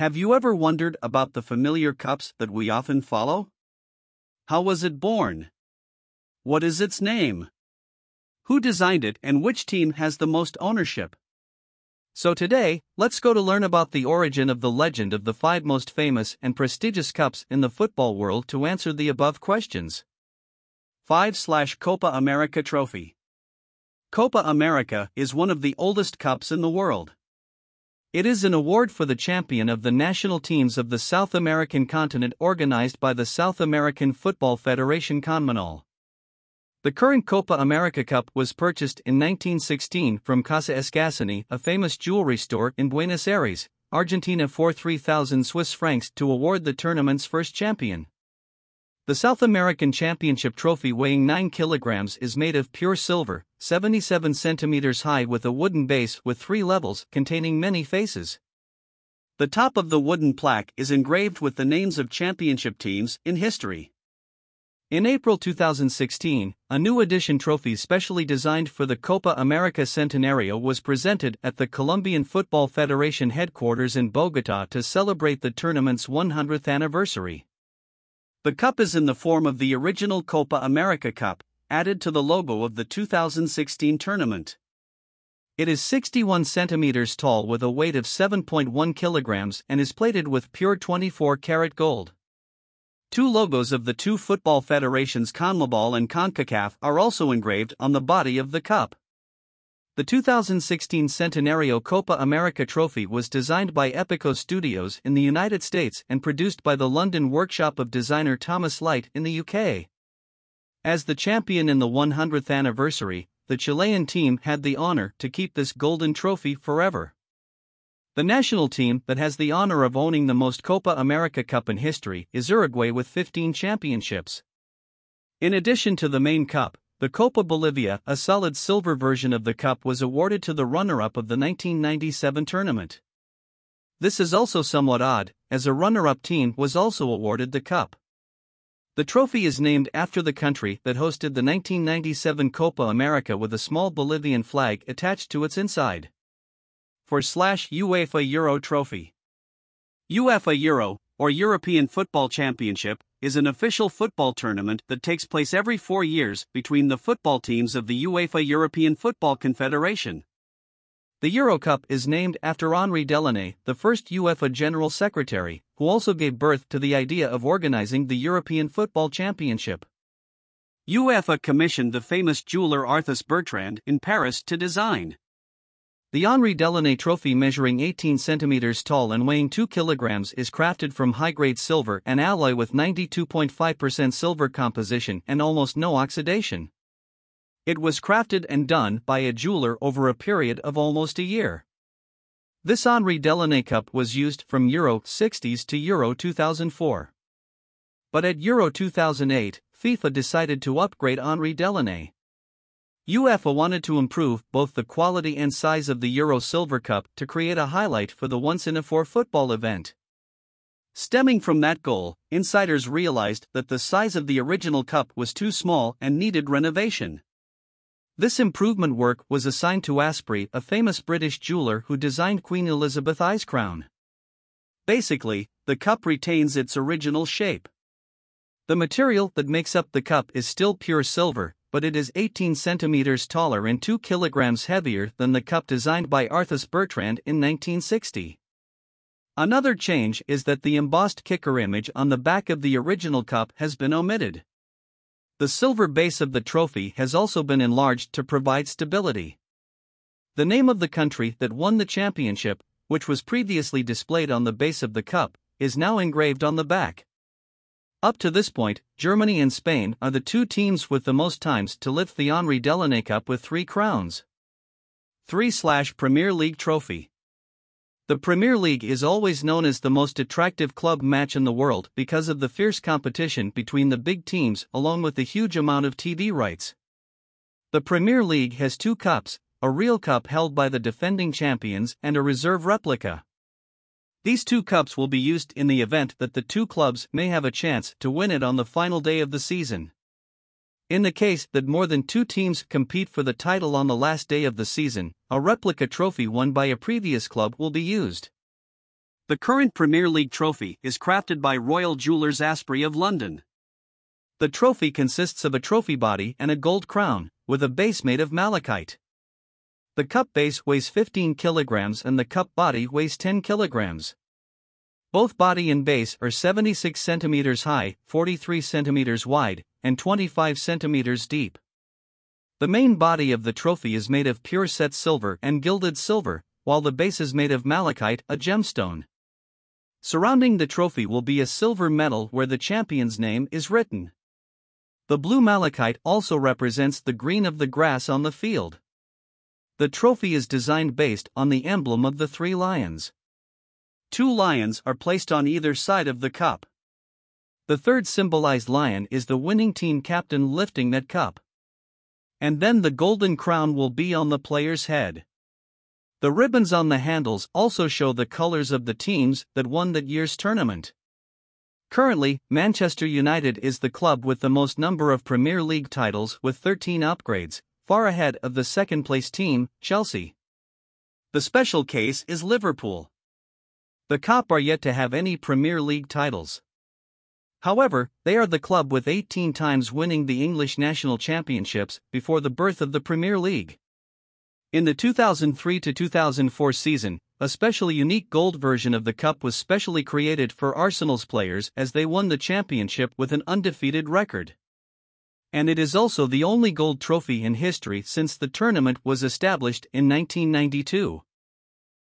Have you ever wondered about the familiar cups that we often follow? How was it born? What is its name? Who designed it and which team has the most ownership? So today, let's go to learn about the origin of the legend of the five most famous and prestigious cups in the football world to answer the above questions. 5 slash Copa America Trophy Copa America is one of the oldest cups in the world. It is an award for the champion of the national teams of the South American continent organized by the South American Football Federation CONMEBOL. The current Copa America Cup was purchased in 1916 from Casa Escasany, a famous jewelry store in Buenos Aires, Argentina for 3,000 Swiss francs to award the tournament's first champion. The South American Championship trophy weighing 9 kilograms is made of pure silver, 77 centimeters high with a wooden base with three levels containing many faces. The top of the wooden plaque is engraved with the names of championship teams in history. In April 2016, a new edition trophy specially designed for the Copa America Centenario was presented at the Colombian Football Federation headquarters in Bogota to celebrate the tournament's 100th anniversary. The cup is in the form of the original Copa America Cup, added to the logo of the 2016 tournament. It is 61 centimeters tall with a weight of 7.1 kilograms and is plated with pure 24 karat gold. Two logos of the two football federations CONMEBOL and CONCACAF are also engraved on the body of the cup. The 2016 Centenario Copa America trophy was designed by Epico Studios in the United States and produced by the London workshop of designer Thomas Lyte in the UK. As the champion in the 100th anniversary, the Chilean team had the honor to keep this golden trophy forever. The national team that has the honor of owning the most Copa America Cup in history is Uruguay with 15 championships. In addition to the main cup, the Copa Bolivia, a solid silver version of the cup, was awarded to the runner up of the 1997 tournament. This is also somewhat odd, as a runner up team was also awarded the cup. The trophy is named after the country that hosted the 1997 Copa America with a small Bolivian flag attached to its inside for slash UEFA Euro Trophy. UEFA Euro, or European Football Championship, is an official football tournament that takes place every four years between the football teams of the UEFA European Football Confederation. The Euro Cup is named after Henri Delaunay, the first UEFA General Secretary, who also gave birth to the idea of organizing the European Football Championship. UEFA commissioned the famous jeweler Arthus Bertrand in Paris to design, the Henri Delaunay trophy measuring 18 centimeters tall and weighing 2 kilograms is crafted from high-grade silver and alloy with 92.5% silver composition and almost no oxidation. It was crafted and done by a jeweler over a period of almost a year. This Henri Delaunay cup was used from Euro 60s to Euro 2004. But at Euro 2008, FIFA decided to upgrade Henri Delaunay. UEFA wanted to improve both the quality and size of the Euro Silver Cup to create a highlight for the once in a four football event. Stemming from that goal, insiders realized that the size of the original cup was too small and needed renovation. This improvement work was assigned to Asprey, a famous British jeweler who designed Queen Elizabeth I's crown. Basically, the cup retains its original shape. The material that makes up the cup is still pure silver, but it is 18 centimeters taller and 2 kilograms heavier than the cup designed by Arthus Bertrand in 1960. Another change is that the embossed kicker image on the back of the original cup has been omitted. The silver base of the trophy has also been enlarged to provide stability. The name of the country that won the championship, which was previously displayed on the base of the cup, is now engraved on the back. Up to this point, Germany and Spain are the two teams with the most times to lift the Henri Delaunay Cup with three crowns. 3 slash Premier League Trophy The Premier League is always known as the most attractive club match in the world because of the fierce competition between the big teams along with the huge amount of TV rights. The Premier League has two cups, a real cup held by the defending champions and a reserve replica. These two cups will be used in the event that the two clubs may have a chance to win it on the final day of the season. In the case that more than two teams compete for the title on the last day of the season, a replica trophy won by a previous club will be used. The current Premier League trophy is crafted by Royal Jewellers Asprey of London. The trophy consists of a trophy body and a gold crown, with a base made of malachite. The cup base weighs 15 kilograms and the cup body weighs 10 kilograms. Both body and base are 76 centimeters high, 43 centimeters wide, and 25 centimeters deep. The main body of the trophy is made of pure set silver and gilded silver, while the base is made of malachite, a gemstone. Surrounding the trophy will be a silver medal where the champion's name is written. The blue malachite also represents the green of the grass on the field. The trophy is designed based on the emblem of the three lions. Two lions are placed on either side of the cup. The third symbolized lion is the winning team captain lifting that cup. And then the golden crown will be on the player's head. The ribbons on the handles also show the colors of the teams that won that year's tournament. Currently, Manchester United is the club with the most number of Premier League titles with 13 upgrades, far ahead of the second place team, Chelsea. The special case is Liverpool. The Kop are yet to have any Premier League titles. However, they are the club with 18 times winning the English national championships before the birth of the Premier League. In the 2003 2004 season, a specially unique gold version of the cup was specially created for Arsenal's players as they won the championship with an undefeated record. And it is also the only gold trophy in history since the tournament was established in 1992.